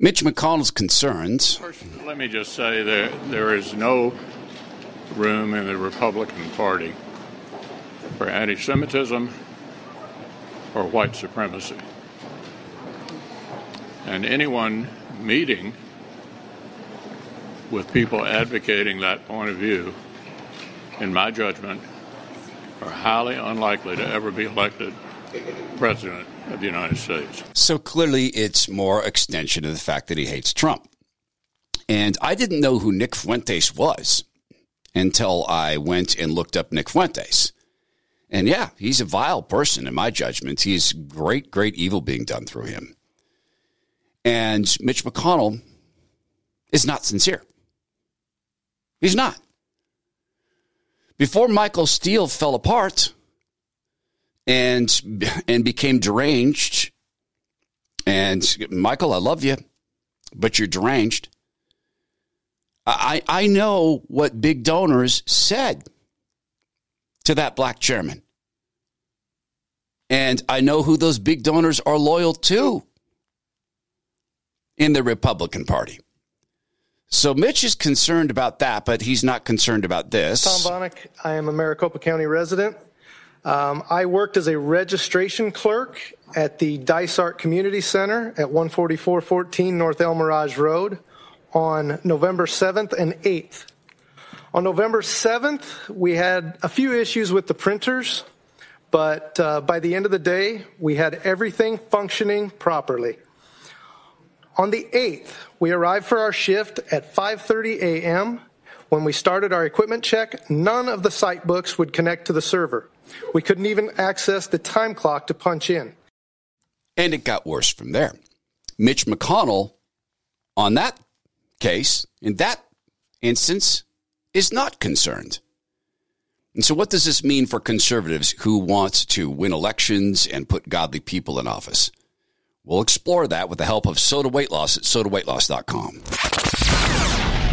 Mitch McConnell's concerns. First, let me just say that there is no room in the Republican Party for anti Semitism or white supremacy. And anyone meeting with people advocating that point of view, in my judgment, are highly unlikely to ever be elected president of the United States. So clearly, it's more extension of the fact that he hates Trump. And I didn't know who Nick Fuentes was until I went and looked up Nick Fuentes. And yeah, he's a vile person in my judgment. He's great, great evil being done through him. And Mitch McConnell is not sincere. He's not. Before Michael Steele fell apart, and and became deranged. And Michael, I love you, but you're deranged. I I know what big donors said to that black chairman. And I know who those big donors are loyal to in the Republican Party. So Mitch is concerned about that, but he's not concerned about this. Tom Bonnick, I am a Maricopa County resident. Um, I worked as a registration clerk at the Dysart Community Center at 14414 North El Mirage Road on November 7th and 8th. On November 7th, we had a few issues with the printers, but uh, by the end of the day, we had everything functioning properly. On the 8th, we arrived for our shift at 5:30 a.m. When we started our equipment check, none of the site books would connect to the server. We couldn't even access the time clock to punch in. And it got worse from there. Mitch McConnell, on that case, in that instance, is not concerned. And so, what does this mean for conservatives who want to win elections and put godly people in office? We'll explore that with the help of Sota Weight Loss at sotaweightloss.com.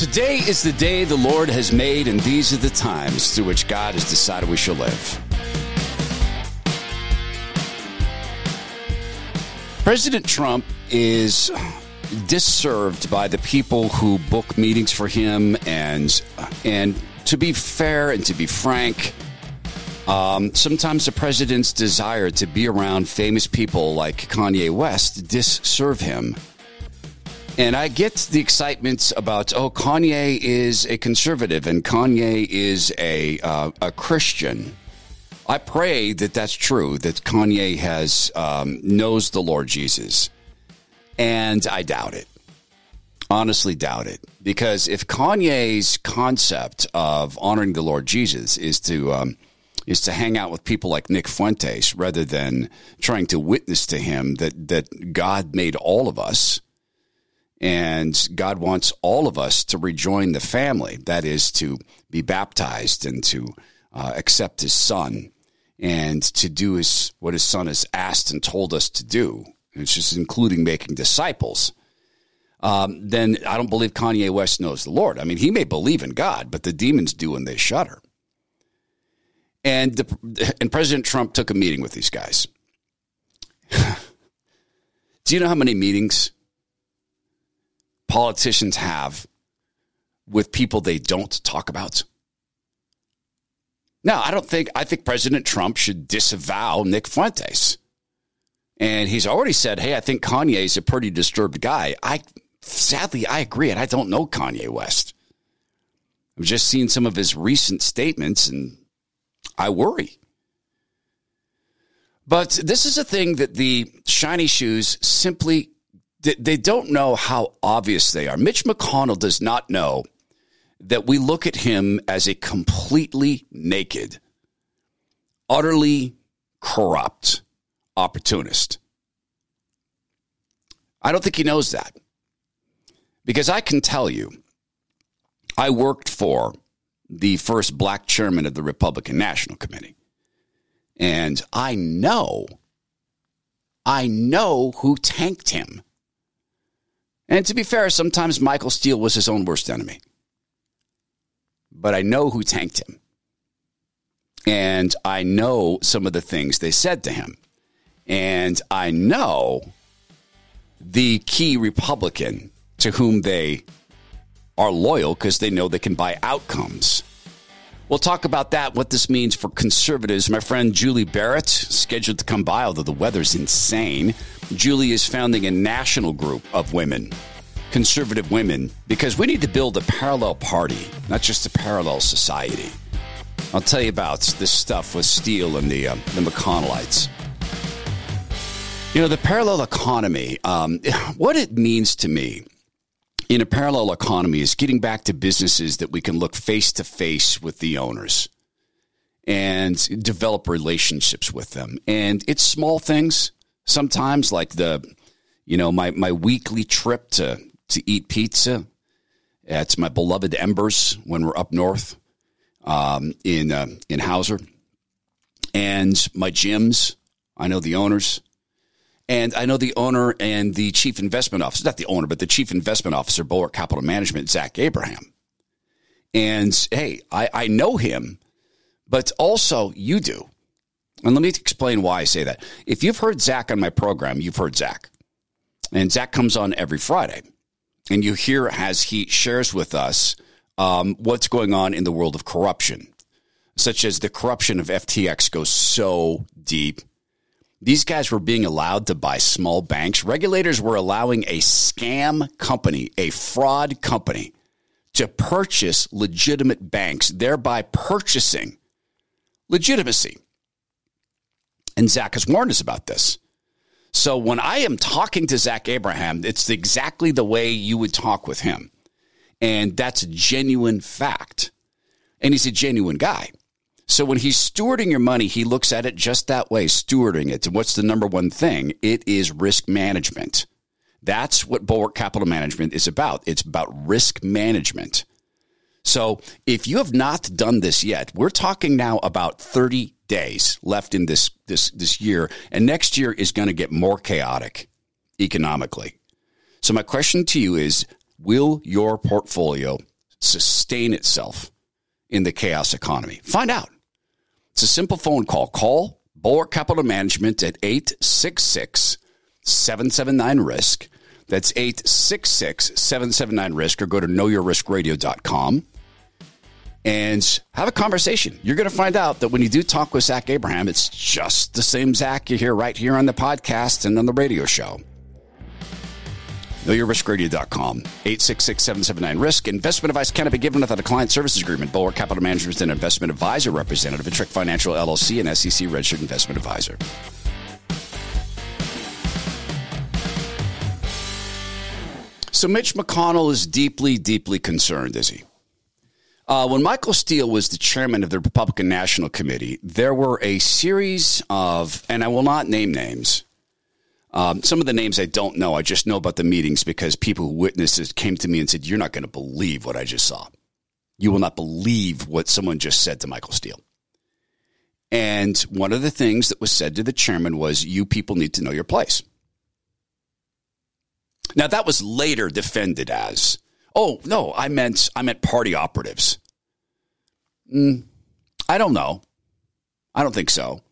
Today is the day the Lord has made, and these are the times through which God has decided we shall live. President Trump is disserved by the people who book meetings for him, and and to be fair and to be frank, um, sometimes the president's desire to be around famous people like Kanye West disserve him. And I get the excitement about oh Kanye is a conservative and Kanye is a uh, a Christian. I pray that that's true that Kanye has um, knows the Lord Jesus, and I doubt it. Honestly, doubt it because if Kanye's concept of honoring the Lord Jesus is to um, is to hang out with people like Nick Fuentes rather than trying to witness to him that that God made all of us and God wants all of us to rejoin the family. That is to be baptized and to uh, accept His Son and to do his, what His Son has asked and told us to do. It's just including making disciples. Um, then I don't believe Kanye West knows the Lord. I mean, he may believe in God, but the demons do and they shudder. And the, and President Trump took a meeting with these guys. do you know how many meetings politicians have with people they don't talk about. Now, I don't think, I think President Trump should disavow Nick Fuentes. And he's already said, hey, I think Kanye is a pretty disturbed guy. I, sadly, I agree. And I don't know Kanye West. I've just seen some of his recent statements and I worry. But this is a thing that the shiny shoes simply they don't know how obvious they are. Mitch McConnell does not know that we look at him as a completely naked, utterly corrupt opportunist. I don't think he knows that. Because I can tell you, I worked for the first black chairman of the Republican National Committee. And I know, I know who tanked him. And to be fair, sometimes Michael Steele was his own worst enemy. But I know who tanked him. And I know some of the things they said to him. And I know the key Republican to whom they are loyal because they know they can buy outcomes. We'll talk about that, what this means for conservatives. My friend Julie Barrett, scheduled to come by, although the weather's insane. Julie is founding a national group of women, conservative women, because we need to build a parallel party, not just a parallel society. I'll tell you about this stuff with Steele and the, uh, the McConnellites. You know, the parallel economy, um, what it means to me in a parallel economy is getting back to businesses that we can look face to face with the owners and develop relationships with them. And it's small things sometimes like the, you know, my, my weekly trip to, to eat pizza at my beloved Embers when we're up north um, in, uh, in Hauser and my gyms. I know the owners and I know the owner and the chief investment officer, not the owner, but the chief investment officer, Bulwark Capital Management, Zach Abraham. And hey, I, I know him, but also you do. And let me explain why I say that. If you've heard Zach on my program, you've heard Zach. And Zach comes on every Friday. And you hear as he shares with us um, what's going on in the world of corruption, such as the corruption of FTX goes so deep these guys were being allowed to buy small banks. Regulators were allowing a scam company, a fraud company, to purchase legitimate banks, thereby purchasing legitimacy. And Zach has warned us about this. So when I am talking to Zach Abraham, it's exactly the way you would talk with him. And that's a genuine fact. And he's a genuine guy. So when he's stewarding your money, he looks at it just that way, stewarding it. And what's the number one thing? It is risk management. That's what Bulwark Capital Management is about. It's about risk management. So if you have not done this yet, we're talking now about 30 days left in this this this year, and next year is going to get more chaotic economically. So my question to you is, will your portfolio sustain itself in the chaos economy? Find out. It's a simple phone call. Call Bulwark Capital Management at 866 779 RISK. That's 866 779 RISK or go to knowyourriskradio.com and have a conversation. You're going to find out that when you do talk with Zach Abraham, it's just the same Zach you hear right here on the podcast and on the radio show. KnowYourRiskRadio.com. 866-779-RISK. Investment advice cannot be given without a client services agreement. Bulwark Capital Management is an investment advisor representative of Trek Financial LLC and SEC registered investment advisor. So Mitch McConnell is deeply, deeply concerned, is he? Uh, when Michael Steele was the chairman of the Republican National Committee, there were a series of, and I will not name names, um, some of the names I don't know. I just know about the meetings because people who witnessed it came to me and said, You're not going to believe what I just saw. You will not believe what someone just said to Michael Steele. And one of the things that was said to the chairman was, You people need to know your place. Now, that was later defended as, Oh, no, I meant, I meant party operatives. Mm, I don't know. I don't think so.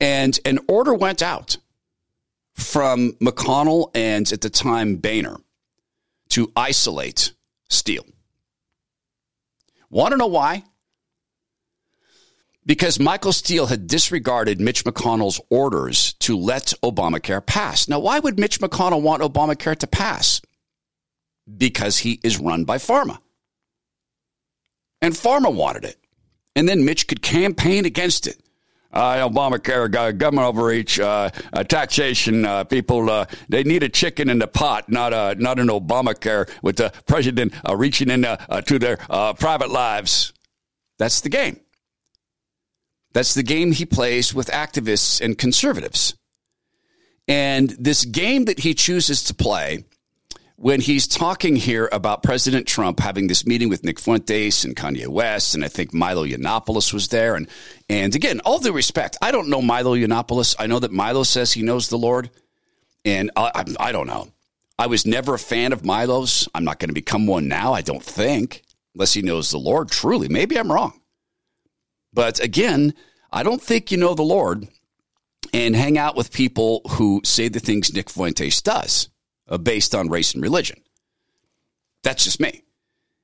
And an order went out from McConnell and at the time Boehner to isolate Steele. Want to know why? Because Michael Steele had disregarded Mitch McConnell's orders to let Obamacare pass. Now, why would Mitch McConnell want Obamacare to pass? Because he is run by pharma. And pharma wanted it. And then Mitch could campaign against it uh, Obamacare, government overreach, uh, uh, taxation. Uh, people uh, they need a chicken in the pot, not a not an Obamacare with the president uh, reaching in to their private lives. That's the game. That's the game he plays with activists and conservatives. And this game that he chooses to play when he's talking here about President Trump having this meeting with Nick Fuentes and Kanye West, and I think Milo Yiannopoulos was there. And and again, all due respect, I don't know Milo Yiannopoulos. I know that Milo says he knows the Lord, and I, I, I don't know. I was never a fan of Milo's. I'm not going to become one now. I don't think, unless he knows the Lord truly. Maybe I'm wrong, but again, I don't think you know the Lord and hang out with people who say the things Nick Fuentes does uh, based on race and religion. That's just me.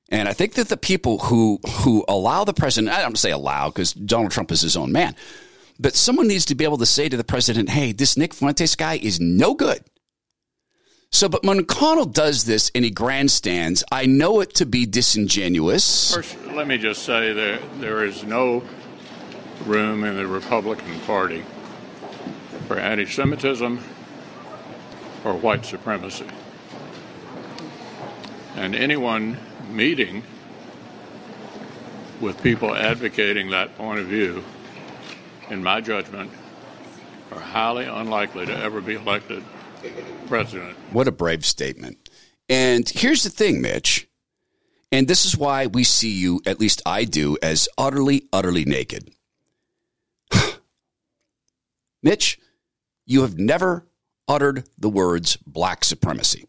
And I think that the people who who allow the president, I don't say allow because Donald Trump is his own man, but someone needs to be able to say to the president, hey, this Nick Fuentes guy is no good. So, but when McConnell does this and he grandstands, I know it to be disingenuous. First, let me just say that there is no room in the Republican Party for anti Semitism or white supremacy. And anyone meeting with people advocating that point of view, in my judgment, are highly unlikely to ever be elected president. What a brave statement. And here's the thing, Mitch. And this is why we see you, at least I do, as utterly, utterly naked. Mitch, you have never uttered the words black supremacy.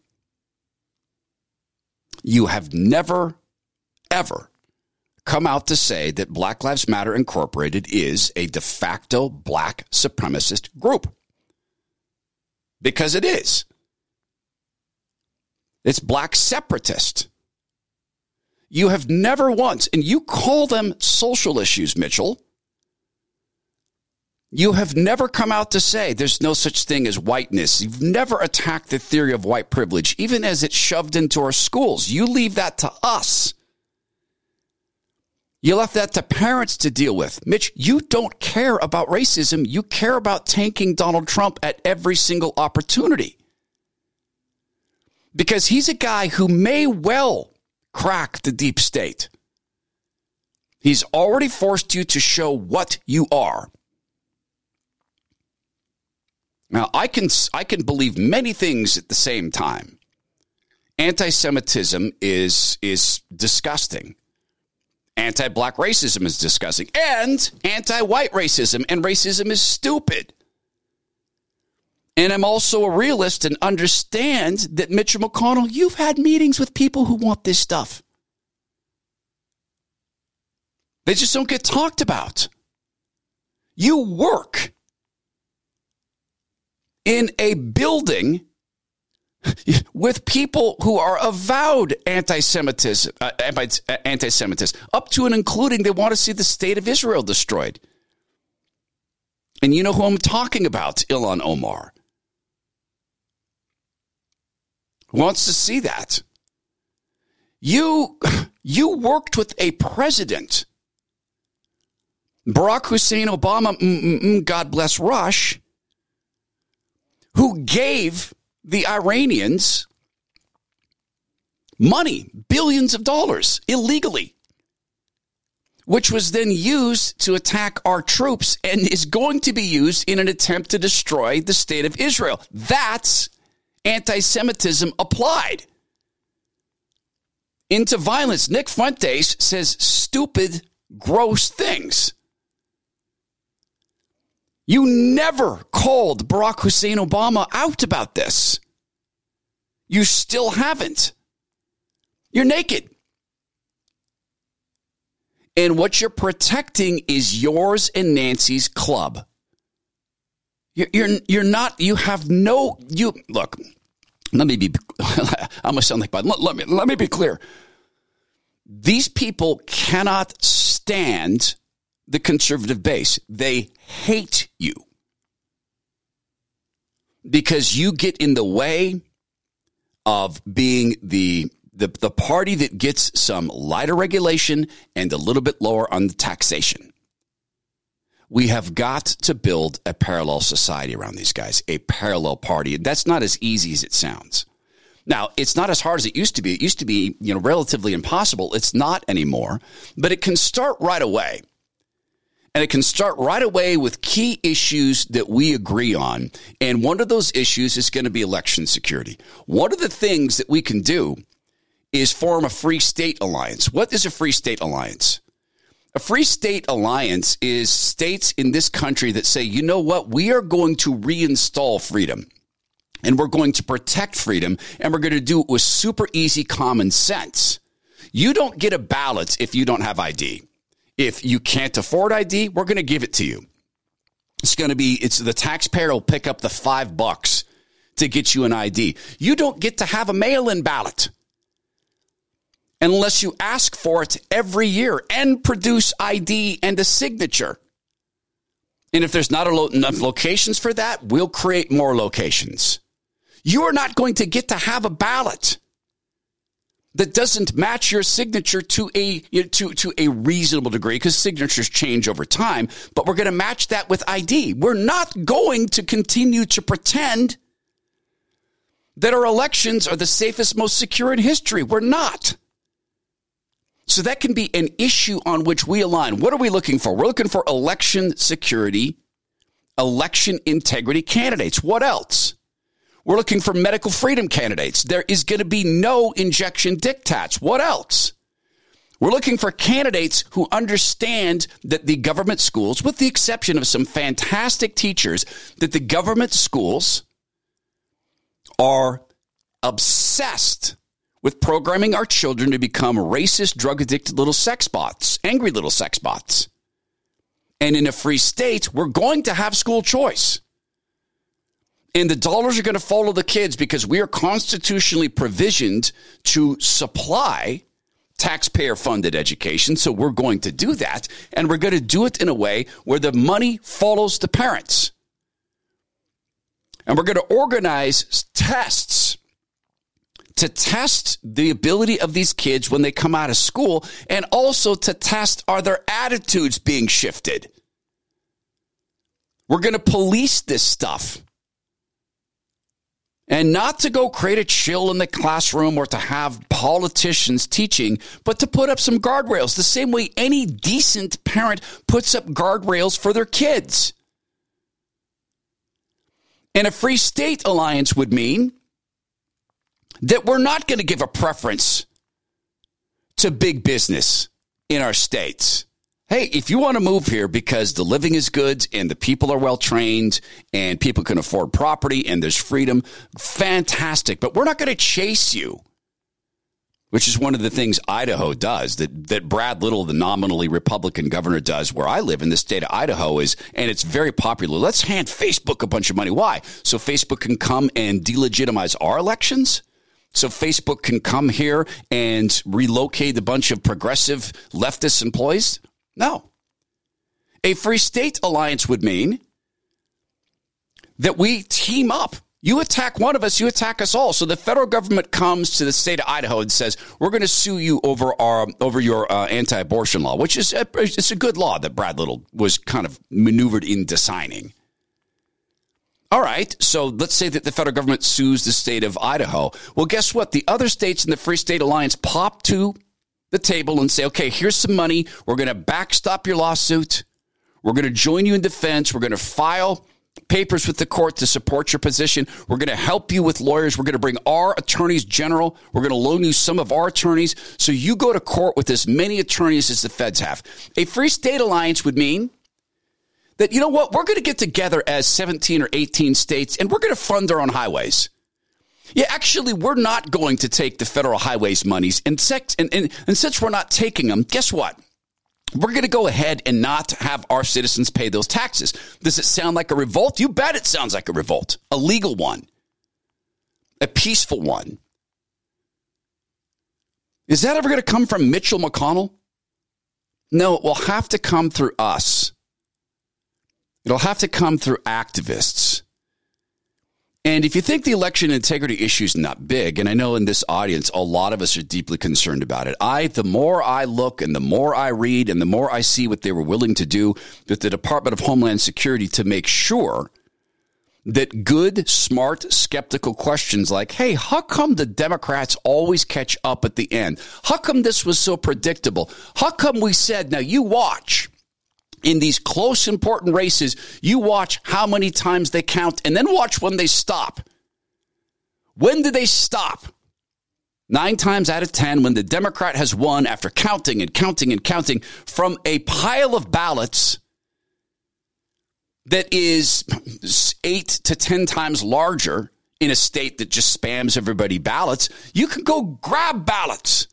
You have never, ever come out to say that Black Lives Matter Incorporated is a de facto black supremacist group. Because it is. It's black separatist. You have never once, and you call them social issues, Mitchell. You have never come out to say there's no such thing as whiteness. You've never attacked the theory of white privilege, even as it's shoved into our schools. You leave that to us. You left that to parents to deal with. Mitch, you don't care about racism. You care about tanking Donald Trump at every single opportunity. Because he's a guy who may well crack the deep state. He's already forced you to show what you are. Now, I can I can believe many things at the same time. Anti-Semitism is is disgusting. Anti-black racism is disgusting, and anti-white racism and racism is stupid. And I'm also a realist and understand that Mitch McConnell, you've had meetings with people who want this stuff. They just don't get talked about. You work in a building with people who are avowed anti-Semitism, uh, anti-Semitism, up to and including they want to see the state of Israel destroyed. And you know who I'm talking about, Ilhan Omar. Wants to see that. You, you worked with a president, Barack Hussein Obama, mm, mm, mm, God bless Rush, who gave the Iranians money, billions of dollars, illegally, which was then used to attack our troops and is going to be used in an attempt to destroy the state of Israel. That's anti Semitism applied into violence. Nick Fuentes says stupid, gross things. You never called Barack Hussein Obama out about this. You still haven't. You're naked. And what you're protecting is yours and Nancy's club. You're, you're, you're not, you have no, you, look, let me be, I'm going to sound like, but let, let, me, let me be clear. These people cannot stand the conservative base. They hate you because you get in the way of being the, the, the party that gets some lighter regulation and a little bit lower on the taxation. We have got to build a parallel society around these guys, a parallel party. That's not as easy as it sounds. Now, it's not as hard as it used to be. It used to be, you know, relatively impossible. It's not anymore, but it can start right away. And it can start right away with key issues that we agree on. And one of those issues is going to be election security. One of the things that we can do is form a free state alliance. What is a free state alliance? A free state alliance is states in this country that say, you know what, we are going to reinstall freedom and we're going to protect freedom and we're going to do it with super easy common sense. You don't get a ballot if you don't have ID. If you can't afford ID, we're going to give it to you. It's going to be, it's the taxpayer will pick up the five bucks to get you an ID. You don't get to have a mail in ballot unless you ask for it every year and produce ID and a signature. And if there's not enough locations for that, we'll create more locations. You are not going to get to have a ballot that doesn't match your signature to a to to a reasonable degree because signatures change over time but we're going to match that with ID we're not going to continue to pretend that our elections are the safest most secure in history we're not so that can be an issue on which we align. What are we looking for? We're looking for election security, election integrity candidates. What else? We're looking for medical freedom candidates. There is going to be no injection diktats. What else? We're looking for candidates who understand that the government schools, with the exception of some fantastic teachers, that the government schools are obsessed with programming our children to become racist, drug addicted little sex bots, angry little sex bots. And in a free state, we're going to have school choice. And the dollars are going to follow the kids because we are constitutionally provisioned to supply taxpayer funded education. So we're going to do that. And we're going to do it in a way where the money follows the parents. And we're going to organize tests to test the ability of these kids when they come out of school and also to test are their attitudes being shifted. We're going to police this stuff. And not to go create a chill in the classroom or to have politicians teaching, but to put up some guardrails the same way any decent parent puts up guardrails for their kids. And a free state alliance would mean that we're not going to give a preference to big business in our states. Hey, if you want to move here because the living is good and the people are well trained and people can afford property and there's freedom, fantastic. But we're not going to chase you, which is one of the things Idaho does that, that Brad Little, the nominally Republican governor, does where I live in the state of Idaho is, and it's very popular. Let's hand Facebook a bunch of money. Why? So Facebook can come and delegitimize our elections? So Facebook can come here and relocate a bunch of progressive leftist employees? No. A free state alliance would mean that we team up. You attack one of us, you attack us all. So the federal government comes to the state of Idaho and says, "We're going to sue you over our over your uh, anti-abortion law," which is a, it's a good law that Brad Little was kind of maneuvered into signing. All right. So let's say that the federal government sues the state of Idaho. Well, guess what? The other states in the Free State Alliance pop to the table and say, okay, here's some money. We're going to backstop your lawsuit. We're going to join you in defense. We're going to file papers with the court to support your position. We're going to help you with lawyers. We're going to bring our attorneys general. We're going to loan you some of our attorneys. So you go to court with as many attorneys as the feds have. A free state alliance would mean that, you know what, we're going to get together as 17 or 18 states and we're going to fund our own highways. Yeah, actually, we're not going to take the federal highways monies. And, sex, and, and, and since we're not taking them, guess what? We're going to go ahead and not have our citizens pay those taxes. Does it sound like a revolt? You bet it sounds like a revolt, a legal one, a peaceful one. Is that ever going to come from Mitchell McConnell? No, it will have to come through us. It'll have to come through activists. And if you think the election integrity issue is not big, and I know in this audience, a lot of us are deeply concerned about it. I, the more I look and the more I read and the more I see what they were willing to do with the Department of Homeland Security to make sure that good, smart, skeptical questions like, hey, how come the Democrats always catch up at the end? How come this was so predictable? How come we said, now you watch? In these close, important races, you watch how many times they count and then watch when they stop. When do they stop? Nine times out of 10, when the Democrat has won after counting and counting and counting from a pile of ballots that is eight to 10 times larger in a state that just spams everybody ballots, you can go grab ballots.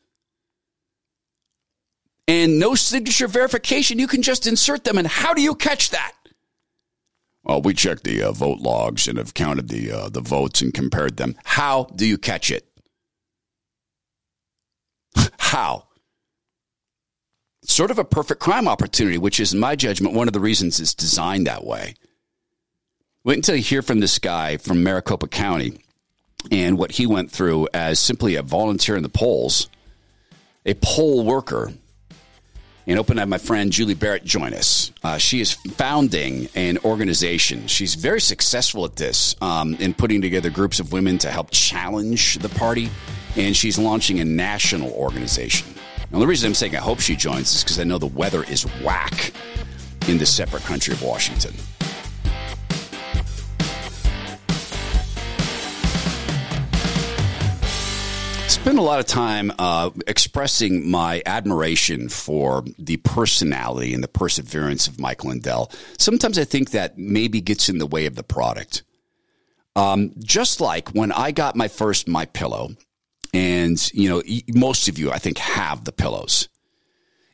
And no signature verification, you can just insert them. And how do you catch that? Well, we checked the uh, vote logs and have counted the uh, the votes and compared them. How do you catch it? How? sort of a perfect crime opportunity, which is, in my judgment, one of the reasons it's designed that way. Wait until you hear from this guy from Maricopa County and what he went through as simply a volunteer in the polls, a poll worker. And open to have my friend Julie Barrett join us. Uh, she is founding an organization. She's very successful at this um, in putting together groups of women to help challenge the party. And she's launching a national organization. Now, the reason I'm saying I hope she joins is because I know the weather is whack in the separate country of Washington. Spend a lot of time uh, expressing my admiration for the personality and the perseverance of Mike Lindell. Sometimes I think that maybe gets in the way of the product. Um, just like when I got my first My Pillow, and, you know, most of you, I think, have the pillows.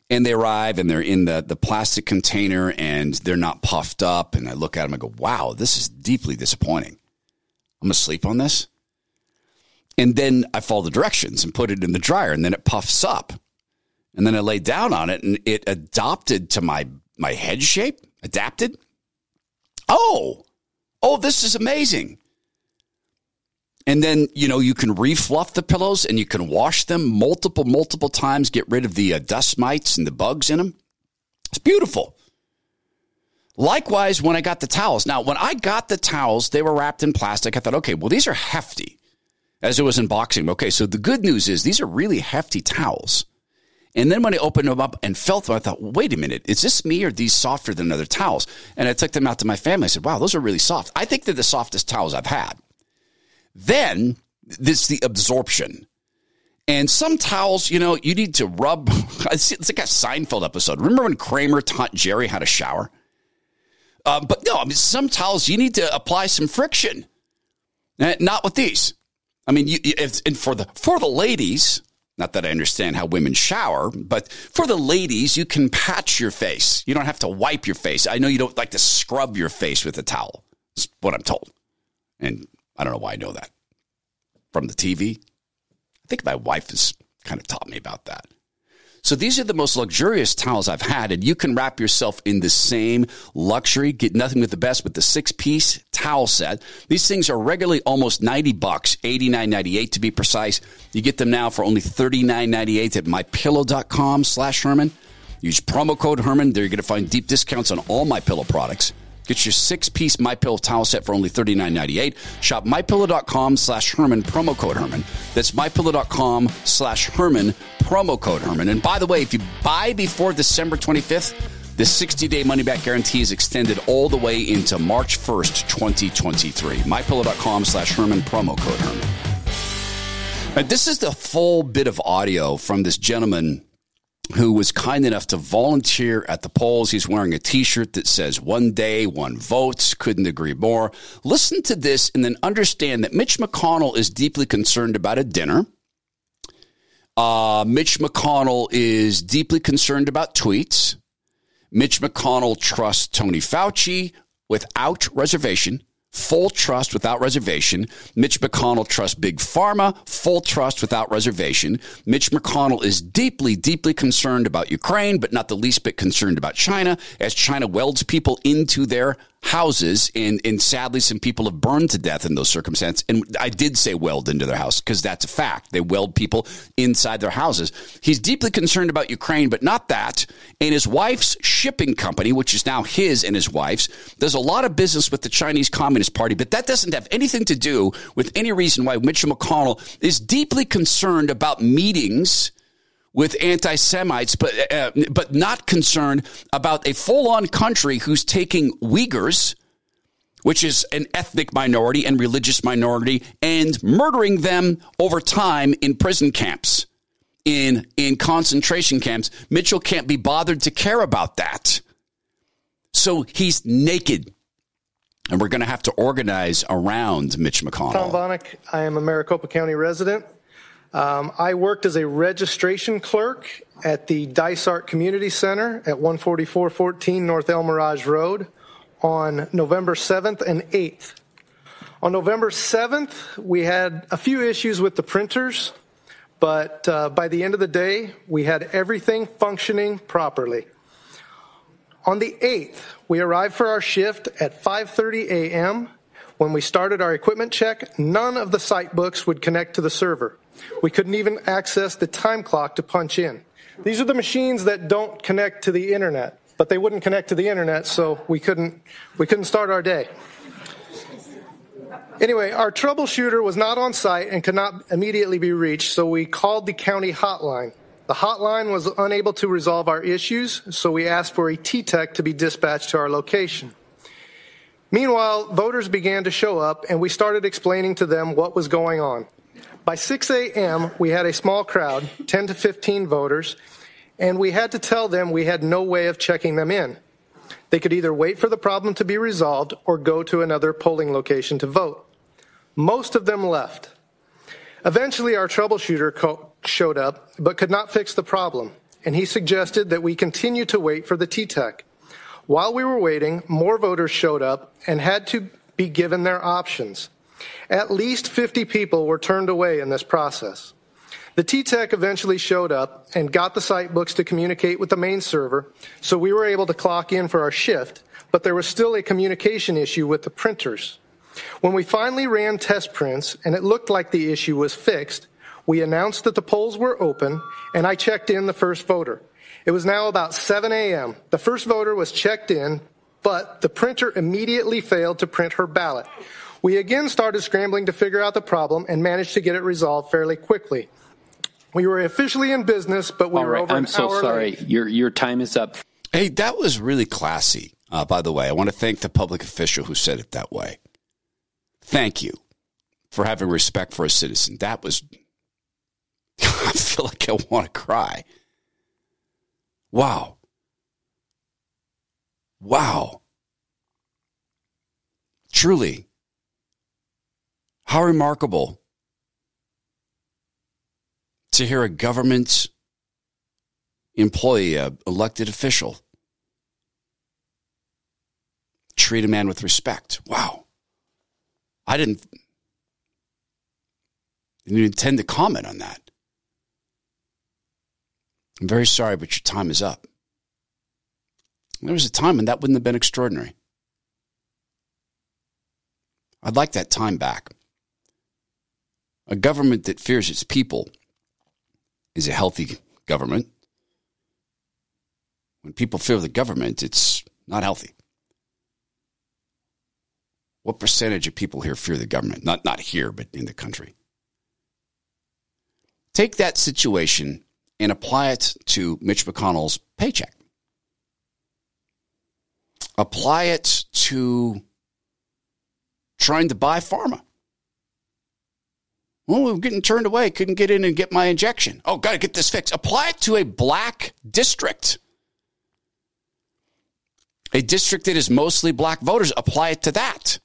And they arrive and they're in the, the plastic container and they're not puffed up. And I look at them and go, wow, this is deeply disappointing. I'm to sleep on this. And then I follow the directions and put it in the dryer and then it puffs up. And then I lay down on it and it adopted to my, my head shape, adapted. Oh, oh, this is amazing. And then, you know, you can refluff the pillows and you can wash them multiple, multiple times, get rid of the uh, dust mites and the bugs in them. It's beautiful. Likewise, when I got the towels. Now, when I got the towels, they were wrapped in plastic. I thought, okay, well, these are hefty as it was unboxing. Okay, so the good news is these are really hefty towels. And then when I opened them up and felt them, I thought, wait a minute, is this me or these softer than other towels? And I took them out to my family. I said, wow, those are really soft. I think they're the softest towels I've had. Then this the absorption. And some towels, you know, you need to rub. It's, like a Seinfeld episode. Remember when Kramer taught Jerry how to shower? Uh, but no, I mean, some towels you need to apply some friction. Uh, not with these. I mean, you, if, and for the for the ladies, not that I understand how women shower, but for the ladies, you can patch your face. You don't have to wipe your face. I know you don't like to scrub your face with a towel. That's what I'm told. And I don't know why I know that. From the TV? I think my wife has kind of taught me about that. So these are the most luxurious towels I've had, and you can wrap yourself in the same luxury. Get nothing but the best with the six piece towel set. These things are regularly almost 90 bucks, 89.98 to be precise. You get them now for only 39.98 at mypillow.com slash Herman. Use promo code Herman. There you're going to find deep discounts on all my pillow products. Get your six-piece MyPillow towel set for only $39.98. Shop MyPillow.com slash Herman, promo code Herman. That's MyPillow.com slash Herman, promo code Herman. And by the way, if you buy before December 25th, the 60-day money-back guarantee is extended all the way into March 1st, 2023. MyPillow.com slash Herman, promo code Herman. Now, this is the full bit of audio from this gentleman who was kind enough to volunteer at the polls. He's wearing a t shirt that says one day, one votes. Couldn't agree more. Listen to this and then understand that Mitch McConnell is deeply concerned about a dinner. Uh, Mitch McConnell is deeply concerned about tweets. Mitch McConnell trusts Tony Fauci without reservation full trust without reservation. Mitch McConnell trusts Big Pharma, full trust without reservation. Mitch McConnell is deeply, deeply concerned about Ukraine, but not the least bit concerned about China as China welds people into their houses and, and sadly some people have burned to death in those circumstances. And i did say weld into their house because that's a fact. They weld people inside their houses. He's deeply concerned about ukraine but not that. And his wife's shipping company which is now his and his wife's does a lot of business with the chinese communist party but that doesn't have anything to do with any reason why mitch mcconnell is deeply concerned about meetings with anti Semites, but, uh, but not concerned about a full on country who's taking Uyghurs, which is an ethnic minority and religious minority, and murdering them over time in prison camps, in, in concentration camps. Mitchell can't be bothered to care about that. So he's naked. And we're going to have to organize around Mitch McConnell. Tom Bonnick, I am a Maricopa County resident. Um, I worked as a registration clerk at the Dysart Community Center at 14414 North El Mirage Road on November 7th and 8th. On November 7th, we had a few issues with the printers, but uh, by the end of the day, we had everything functioning properly. On the 8th, we arrived for our shift at 5:30 a.m. When we started our equipment check, none of the site books would connect to the server. We couldn't even access the time clock to punch in. These are the machines that don't connect to the internet, but they wouldn't connect to the internet, so we couldn't we couldn't start our day. Anyway, our troubleshooter was not on site and could not immediately be reached, so we called the county hotline. The hotline was unable to resolve our issues, so we asked for a T-Tech to be dispatched to our location. Meanwhile, voters began to show up and we started explaining to them what was going on. By 6 a.m., we had a small crowd, 10 to 15 voters, and we had to tell them we had no way of checking them in. They could either wait for the problem to be resolved or go to another polling location to vote. Most of them left. Eventually, our troubleshooter co- showed up, but could not fix the problem, and he suggested that we continue to wait for the T-Tech. While we were waiting, more voters showed up and had to be given their options. At least 50 people were turned away in this process. The T-Tech eventually showed up and got the site books to communicate with the main server, so we were able to clock in for our shift, but there was still a communication issue with the printers. When we finally ran test prints and it looked like the issue was fixed, we announced that the polls were open and I checked in the first voter. It was now about 7 a.m. The first voter was checked in, but the printer immediately failed to print her ballot. We again started scrambling to figure out the problem and managed to get it resolved fairly quickly. We were officially in business, but we All were right, over I'm an so hour sorry. late. Your your time is up. Hey, that was really classy, uh, by the way. I want to thank the public official who said it that way. Thank you for having respect for a citizen. That was, I feel like I want to cry. Wow. Wow. Truly. How remarkable to hear a government employee, a elected official, treat a man with respect. Wow. I didn't, didn't intend to comment on that. I'm very sorry, but your time is up. There was a time when that wouldn't have been extraordinary. I'd like that time back. A government that fears its people is a healthy government. When people fear the government, it's not healthy. What percentage of people here fear the government? Not not here, but in the country. Take that situation and apply it to Mitch McConnell's paycheck. Apply it to trying to buy pharma. Well, we we're getting turned away. Couldn't get in and get my injection. Oh, got to get this fixed. Apply it to a black district. A district that is mostly black voters. Apply it to that.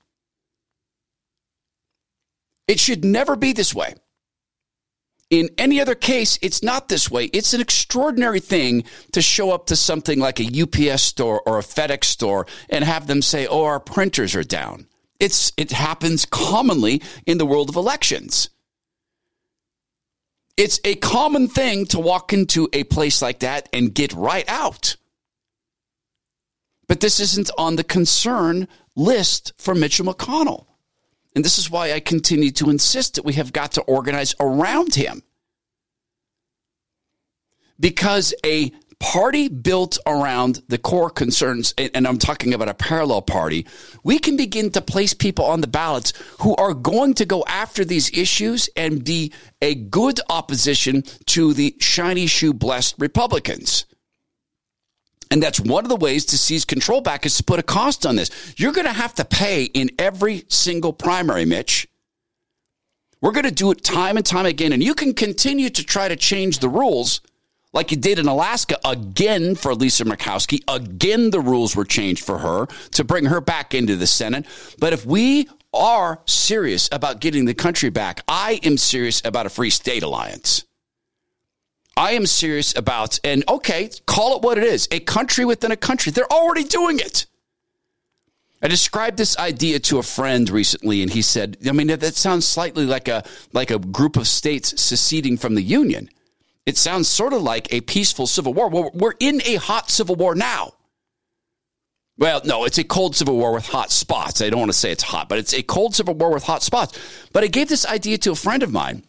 It should never be this way. In any other case, it's not this way. It's an extraordinary thing to show up to something like a UPS store or a FedEx store and have them say, oh, our printers are down. It's, it happens commonly in the world of elections. It's a common thing to walk into a place like that and get right out. But this isn't on the concern list for Mitchell McConnell. And this is why I continue to insist that we have got to organize around him. Because a party built around the core concerns, and I'm talking about a parallel party, we can begin to place people on the ballots who are going to go after these issues and be a good opposition to the shiny shoe blessed Republicans. And that's one of the ways to seize control back is to put a cost on this. You're going to have to pay in every single primary, Mitch. We're going to do it time and time again. And you can continue to try to change the rules like you did in Alaska again for Lisa Murkowski. Again, the rules were changed for her to bring her back into the Senate. But if we are serious about getting the country back, I am serious about a free state alliance. I am serious about, and okay, call it what it is a country within a country. They're already doing it. I described this idea to a friend recently, and he said, I mean, that sounds slightly like a, like a group of states seceding from the Union. It sounds sort of like a peaceful civil war. Well, we're in a hot civil war now. Well, no, it's a cold civil war with hot spots. I don't want to say it's hot, but it's a cold civil war with hot spots. But I gave this idea to a friend of mine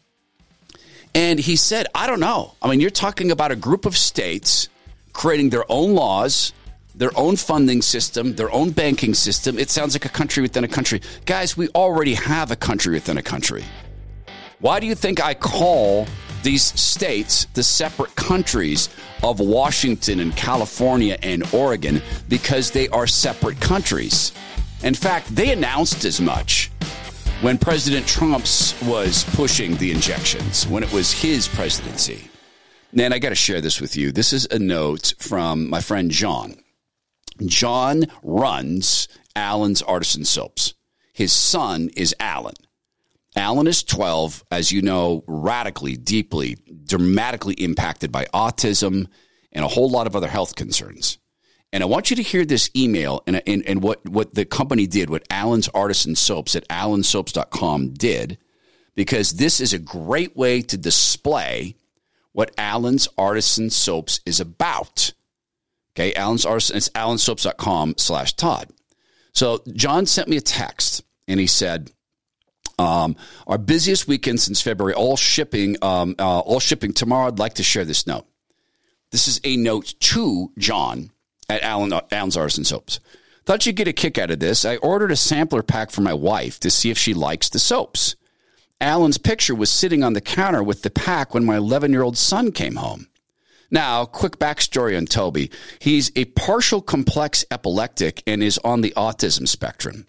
and he said, I don't know. I mean, you're talking about a group of states creating their own laws, their own funding system, their own banking system. It sounds like a country within a country. Guys, we already have a country within a country. Why do you think I call these states the separate countries of Washington and California and Oregon? Because they are separate countries. In fact, they announced as much when President Trump's was pushing the injections, when it was his presidency. And I got to share this with you. This is a note from my friend John. John runs Allen's Artisan Soaps. His son is Allen. Allen is 12, as you know, radically, deeply, dramatically impacted by autism and a whole lot of other health concerns. And I want you to hear this email and, and, and what, what the company did, what Allen's Artisan Soaps at allensoaps.com did, because this is a great way to display what Allen's Artisan Soaps is about. Okay, Allen's Artisan, it's allensoaps.com slash Todd. So John sent me a text and he said, um, our busiest weekend since February, all shipping, um, uh, all shipping tomorrow. I'd like to share this note. This is a note to John at Allen, Allen's Artisan Soaps. Thought you'd get a kick out of this. I ordered a sampler pack for my wife to see if she likes the soaps. Allen's picture was sitting on the counter with the pack when my 11 year old son came home. Now, quick backstory on Toby. He's a partial complex epileptic and is on the autism spectrum.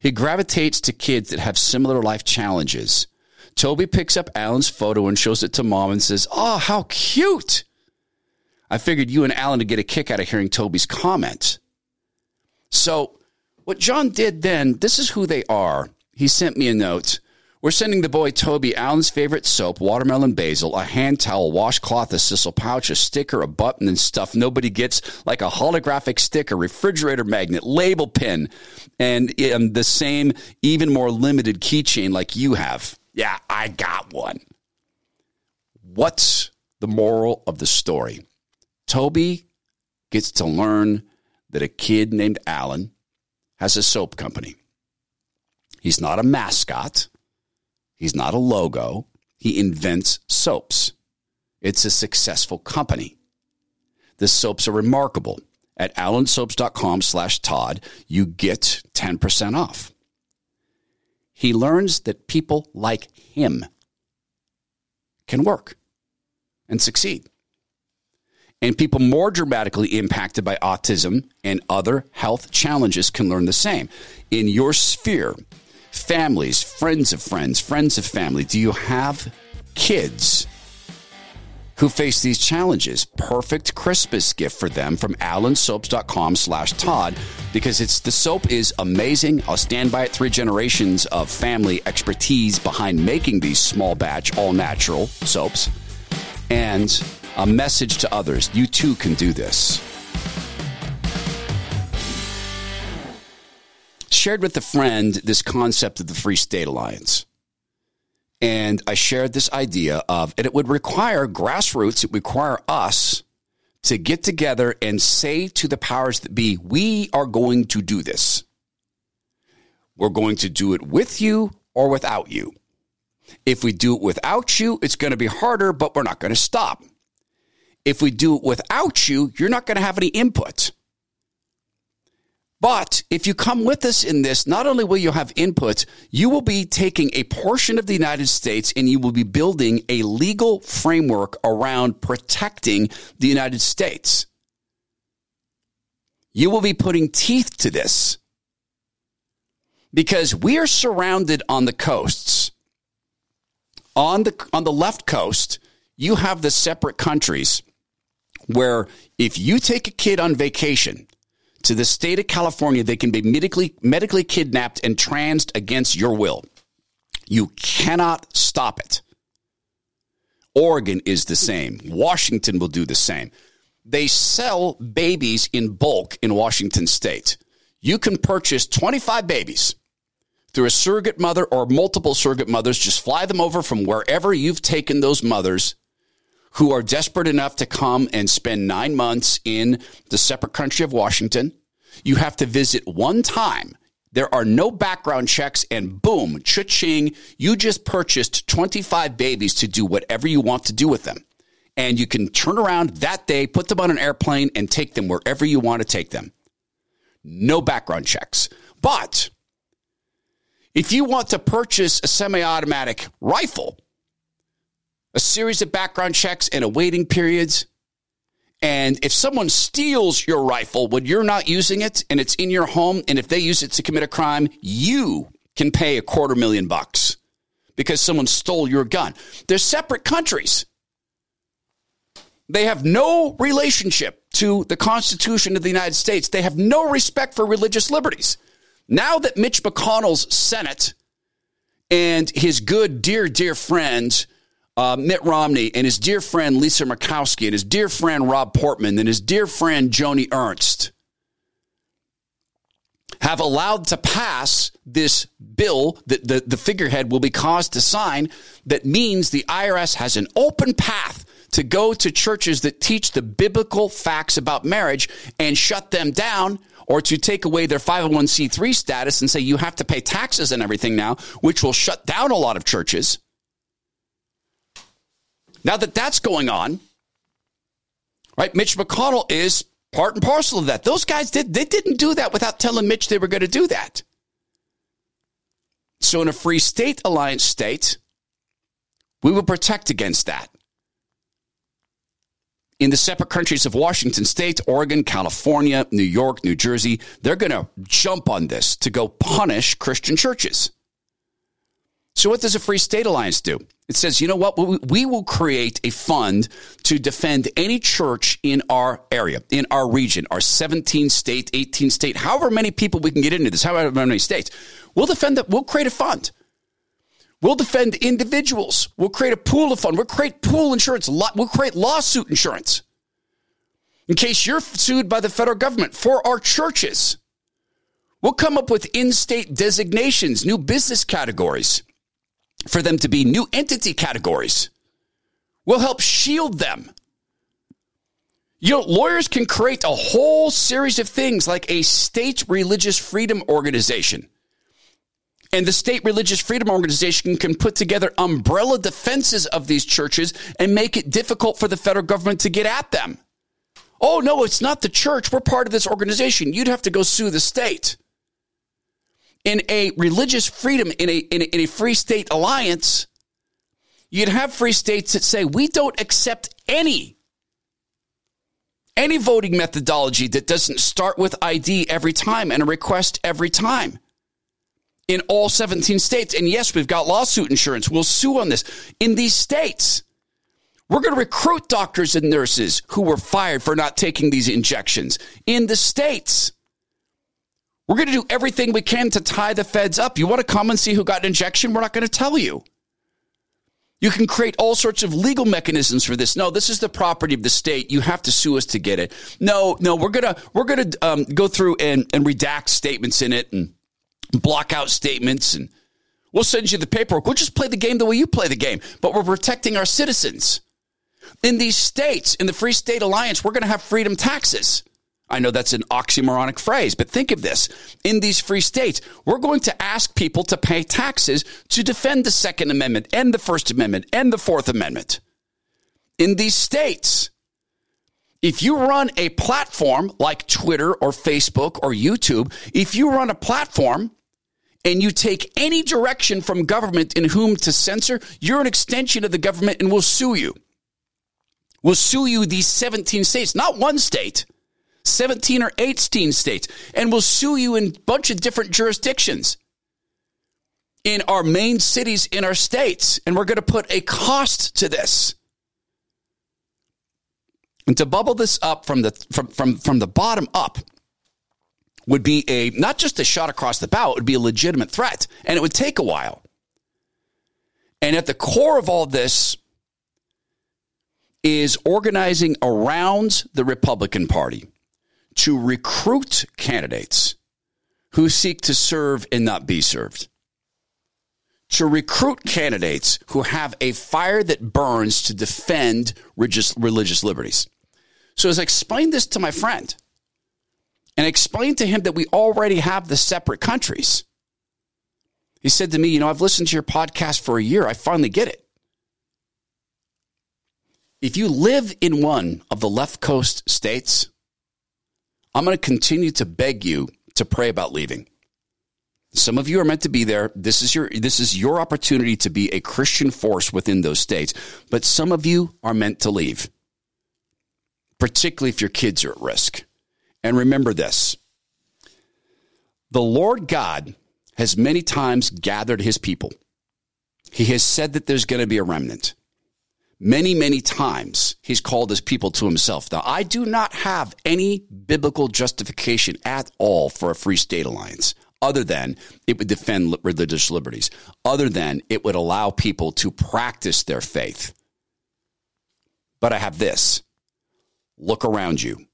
He gravitates to kids that have similar life challenges. Toby picks up Allen's photo and shows it to mom and says, Oh, how cute. I figured you and Allen would get a kick out of hearing Toby's comment. So, what John did then, this is who they are. He sent me a note. We're sending the boy Toby Allen's favorite soap, watermelon basil, a hand towel, washcloth, a sisal pouch, a sticker, a button, and stuff nobody gets, like a holographic sticker, refrigerator magnet, label pin, and um, the same, even more limited keychain like you have. Yeah, I got one. What's the moral of the story? Toby gets to learn that a kid named Allen has a soap company. He's not a mascot. He's not a logo. He invents soaps. It's a successful company. The soaps are remarkable. At allensoaps.com slash Todd, you get 10% off. He learns that people like him can work and succeed and people more dramatically impacted by autism and other health challenges can learn the same. In your sphere, families, friends of friends, friends of family, do you have kids who face these challenges? Perfect Christmas gift for them from allensoaps.com slash Todd because it's the soap is amazing. I'll stand by it. Three generations of family expertise behind making these small batch, all natural soaps. And a message to others. You too can do this. Shared with a friend this concept of the Free State Alliance. And I shared this idea of, and it would require grassroots, it would require us to get together and say to the powers that be, we are going to do this. We're going to do it with you or without you. If we do it without you, it's going to be harder, but we're not going to stop. If we do it without you, you're not going to have any input. But if you come with us in this, not only will you have input, you will be taking a portion of the United States and you will be building a legal framework around protecting the United States. You will be putting teeth to this because we are surrounded on the coasts. On the, on the left coast, you have the separate countries where if you take a kid on vacation, to the state of California, they can be medically, medically kidnapped and transed against your will. You cannot stop it. Oregon is the same. Washington will do the same. They sell babies in bulk in Washington state. You can purchase 25 babies through a surrogate mother or multiple surrogate mothers. Just fly them over from wherever you've taken those mothers who are desperate enough to come and spend nine months in the separate country of Washington. You have to visit one time. There are no background checks, and boom, cha-ching, you just purchased 25 babies to do whatever you want to do with them. And you can turn around that day, put them on an airplane, and take them wherever you want to take them. No background checks. But if you want to purchase a semi automatic rifle, a series of background checks and a waiting periods. And if someone steals your rifle when you're not using it and it's in your home, and if they use it to commit a crime, you can pay a quarter million bucks because someone stole your gun. They're separate countries. They have no relationship to the Constitution of the United States. They have no respect for religious liberties. Now that Mitch McConnell's Senate and his good, dear, dear friend, uh, Mitt Romney and his dear friend Lisa Murkowski and his dear friend Rob Portman and his dear friend Joni Ernst have allowed to pass this bill that the, the figurehead will be caused to sign that means the IRS has an open path to go to churches that teach the biblical facts about marriage and shut them down or to take away their 501c3 status and say you have to pay taxes and everything now, which will shut down a lot of churches. Now that that's going on, right? Mitch McConnell is part and parcel of that. Those guys did they didn't do that without telling Mitch they were going to do that. So in a free state alliance state, we will protect against that. In the separate countries of Washington state, Oregon, California, New York, New Jersey, they're going to jump on this to go punish Christian churches. So what does a free state alliance do? It says, you know what? We will create a fund to defend any church in our area, in our region, our 17 state, 18 state, however many people we can get into this, however many states. We'll defend that. We'll create a fund. We'll defend individuals. We'll create a pool of fund. We'll create pool insurance. We'll create lawsuit insurance. In case you're sued by the federal government for our churches. We'll come up with in state designations, new business categories for them to be new entity categories. We'll help shield them. You know, lawyers can create a whole series of things like a state religious freedom organization. And the state religious freedom organization can put together umbrella defenses of these churches and make it difficult for the federal government to get at them. Oh, no, it's not the church. We're part of this organization. You'd have to go sue the state in a religious freedom, in a, in a, in a free state alliance, you'd have free states that say, we don't accept any any voting methodology that doesn't start with ID every time and a request every time in all 17 states. And yes, we've got lawsuit insurance. We'll sue on this. In these states, we're going to recruit doctors and nurses who were fired for not taking these injections in the states. We're going to do everything we can to tie the feds up. You want to come and see who got an injection? We're not going to tell you. You can create all sorts of legal mechanisms for this. No, this is the property of the state. You have to sue us to get it. No, no, we're gonna we're gonna um, go through and, and redact statements in it and block out statements and we'll send you the paperwork. We'll just play the game the way you play the game, but we're protecting our citizens. In these states, in the Free State Alliance, we're going to have freedom taxes. I know that's an oxymoronic phrase, but think of this. In these free states, we're going to ask people to pay taxes to defend the Second Amendment and the First Amendment and the Fourth Amendment. In these states, If you run a platform like Twitter or Facebook or YouTube, if you run a platform and you take any direction from government in whom to censor, you're an extension of the government and will sue you. We'll sue you these 17 states, not one state, 17 or 18 states, and we'll sue you in a bunch of different jurisdictions in our main cities in our states. And we're going to put a cost to this. And to bubble this up from the from, from, from the bottom up would be a not just a shot across the bow, it would be a legitimate threat. And it would take a while. And at the core of all this is organizing around the Republican Party to recruit candidates who seek to serve and not be served. To recruit candidates who have a fire that burns to defend religious, religious liberties. So, as I explained this to my friend and explained to him that we already have the separate countries, he said to me, You know, I've listened to your podcast for a year. I finally get it. If you live in one of the left coast states, I'm going to continue to beg you to pray about leaving. Some of you are meant to be there. This is your this is your opportunity to be a Christian force within those states. But some of you are meant to leave. Particularly if your kids are at risk. And remember this. The Lord God has many times gathered his people. He has said that there's going to be a remnant. Many, many times he's called his people to himself. Now, I do not have any biblical justification at all for a free state alliance other than it would defend religious liberties, other than it would allow people to practice their faith. But I have this look around you.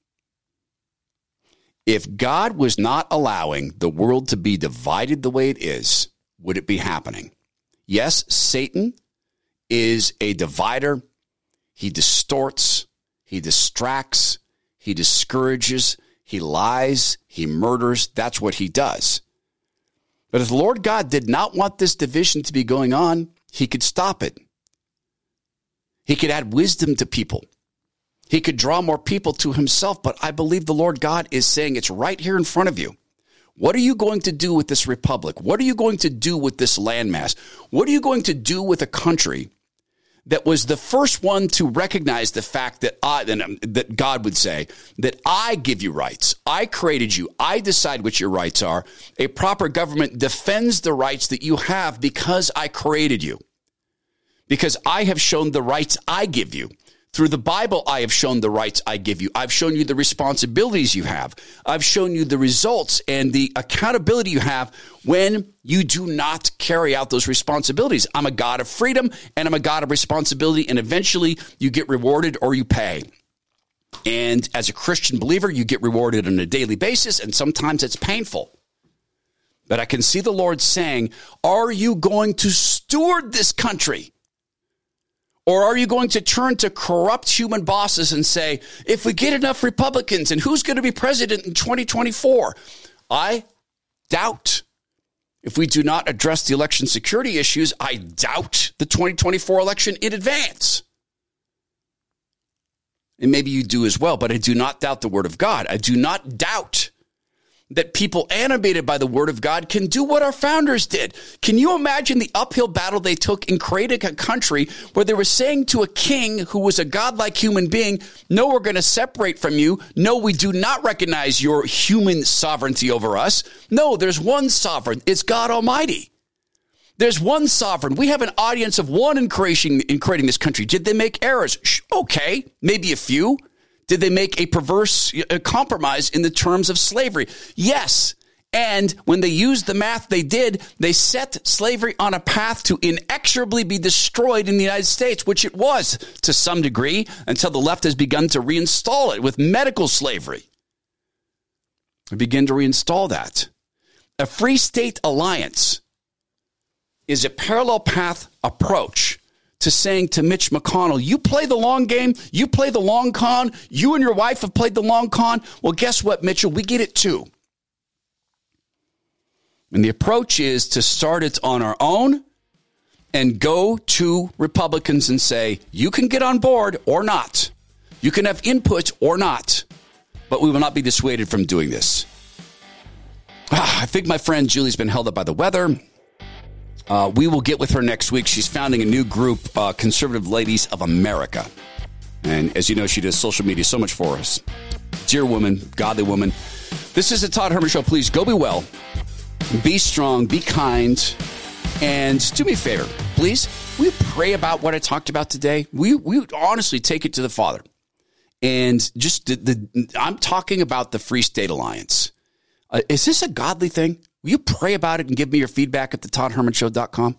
If God was not allowing the world to be divided the way it is, would it be happening? Yes, Satan is a divider. He distorts, he distracts, he discourages, he lies, he murders. That's what he does. But if the Lord God did not want this division to be going on, he could stop it. He could add wisdom to people. He could draw more people to himself. But I believe the Lord God is saying it's right here in front of you. What are you going to do with this republic? What are you going to do with this landmass? What are you going to do with a country that was the first one to recognize the fact that I, um, that God would say that I give you rights. I created you. I decide what your rights are. A proper government defends the rights that you have because I created you. Because I have shown the rights I give you. Through the Bible, I have shown the rights I give you. I've shown you the responsibilities you have. I've shown you the results and the accountability you have when you do not carry out those responsibilities. I'm a God of freedom and I'm a God of responsibility, and eventually you get rewarded or you pay. And as a Christian believer, you get rewarded on a daily basis, and sometimes it's painful. But I can see the Lord saying, Are you going to steward this country? Or are you going to turn to corrupt human bosses and say, if we get enough Republicans and who's going to be president in 2024? I doubt. If we do not address the election security issues, I doubt the 2024 election in advance. And maybe you do as well, but I do not doubt the word of God. I do not doubt that people animated by the word of God can do what our founders did. Can you imagine the uphill battle they took in creating a country where they were saying to a king who was a godlike human being, no, we're going to separate from you. No, we do not recognize your human sovereignty over us. No, there's one sovereign. It's God Almighty. There's one sovereign. We have an audience of one in creating, in creating this country. Did they make errors? Okay, maybe a few. Did they make a perverse compromise in the terms of slavery? Yes. And when they used the math they did, they set slavery on a path to inexorably be destroyed in the United States, which it was to some degree until the left has begun to reinstall it with medical slavery. We begin to reinstall that. A free state alliance is a parallel path approach to saying to Mitch McConnell, you play the long game, you play the long con, you and your wife have played the long con. Well, guess what, Mitchell? We get it too. And the approach is to start it on our own and go to Republicans and say, you can get on board or not. You can have input or not, but we will not be dissuaded from doing this. Ah, I think my friend Julie's been held up by the weather. Uh, we will get with her next week. She's founding a new group, uh, Conservative Ladies of America. And as you know, she does social media so much for us. Dear woman, godly woman. This is the Todd Herman Show. Please go be well, be strong, be kind, and do me a favor, please. We pray about what I talked about today. We we honestly take it to the Father, and just the, the I'm talking about the Free State Alliance. Uh, is this a godly thing? Will you pray about it and give me your feedback at the ToddHermanShow.com?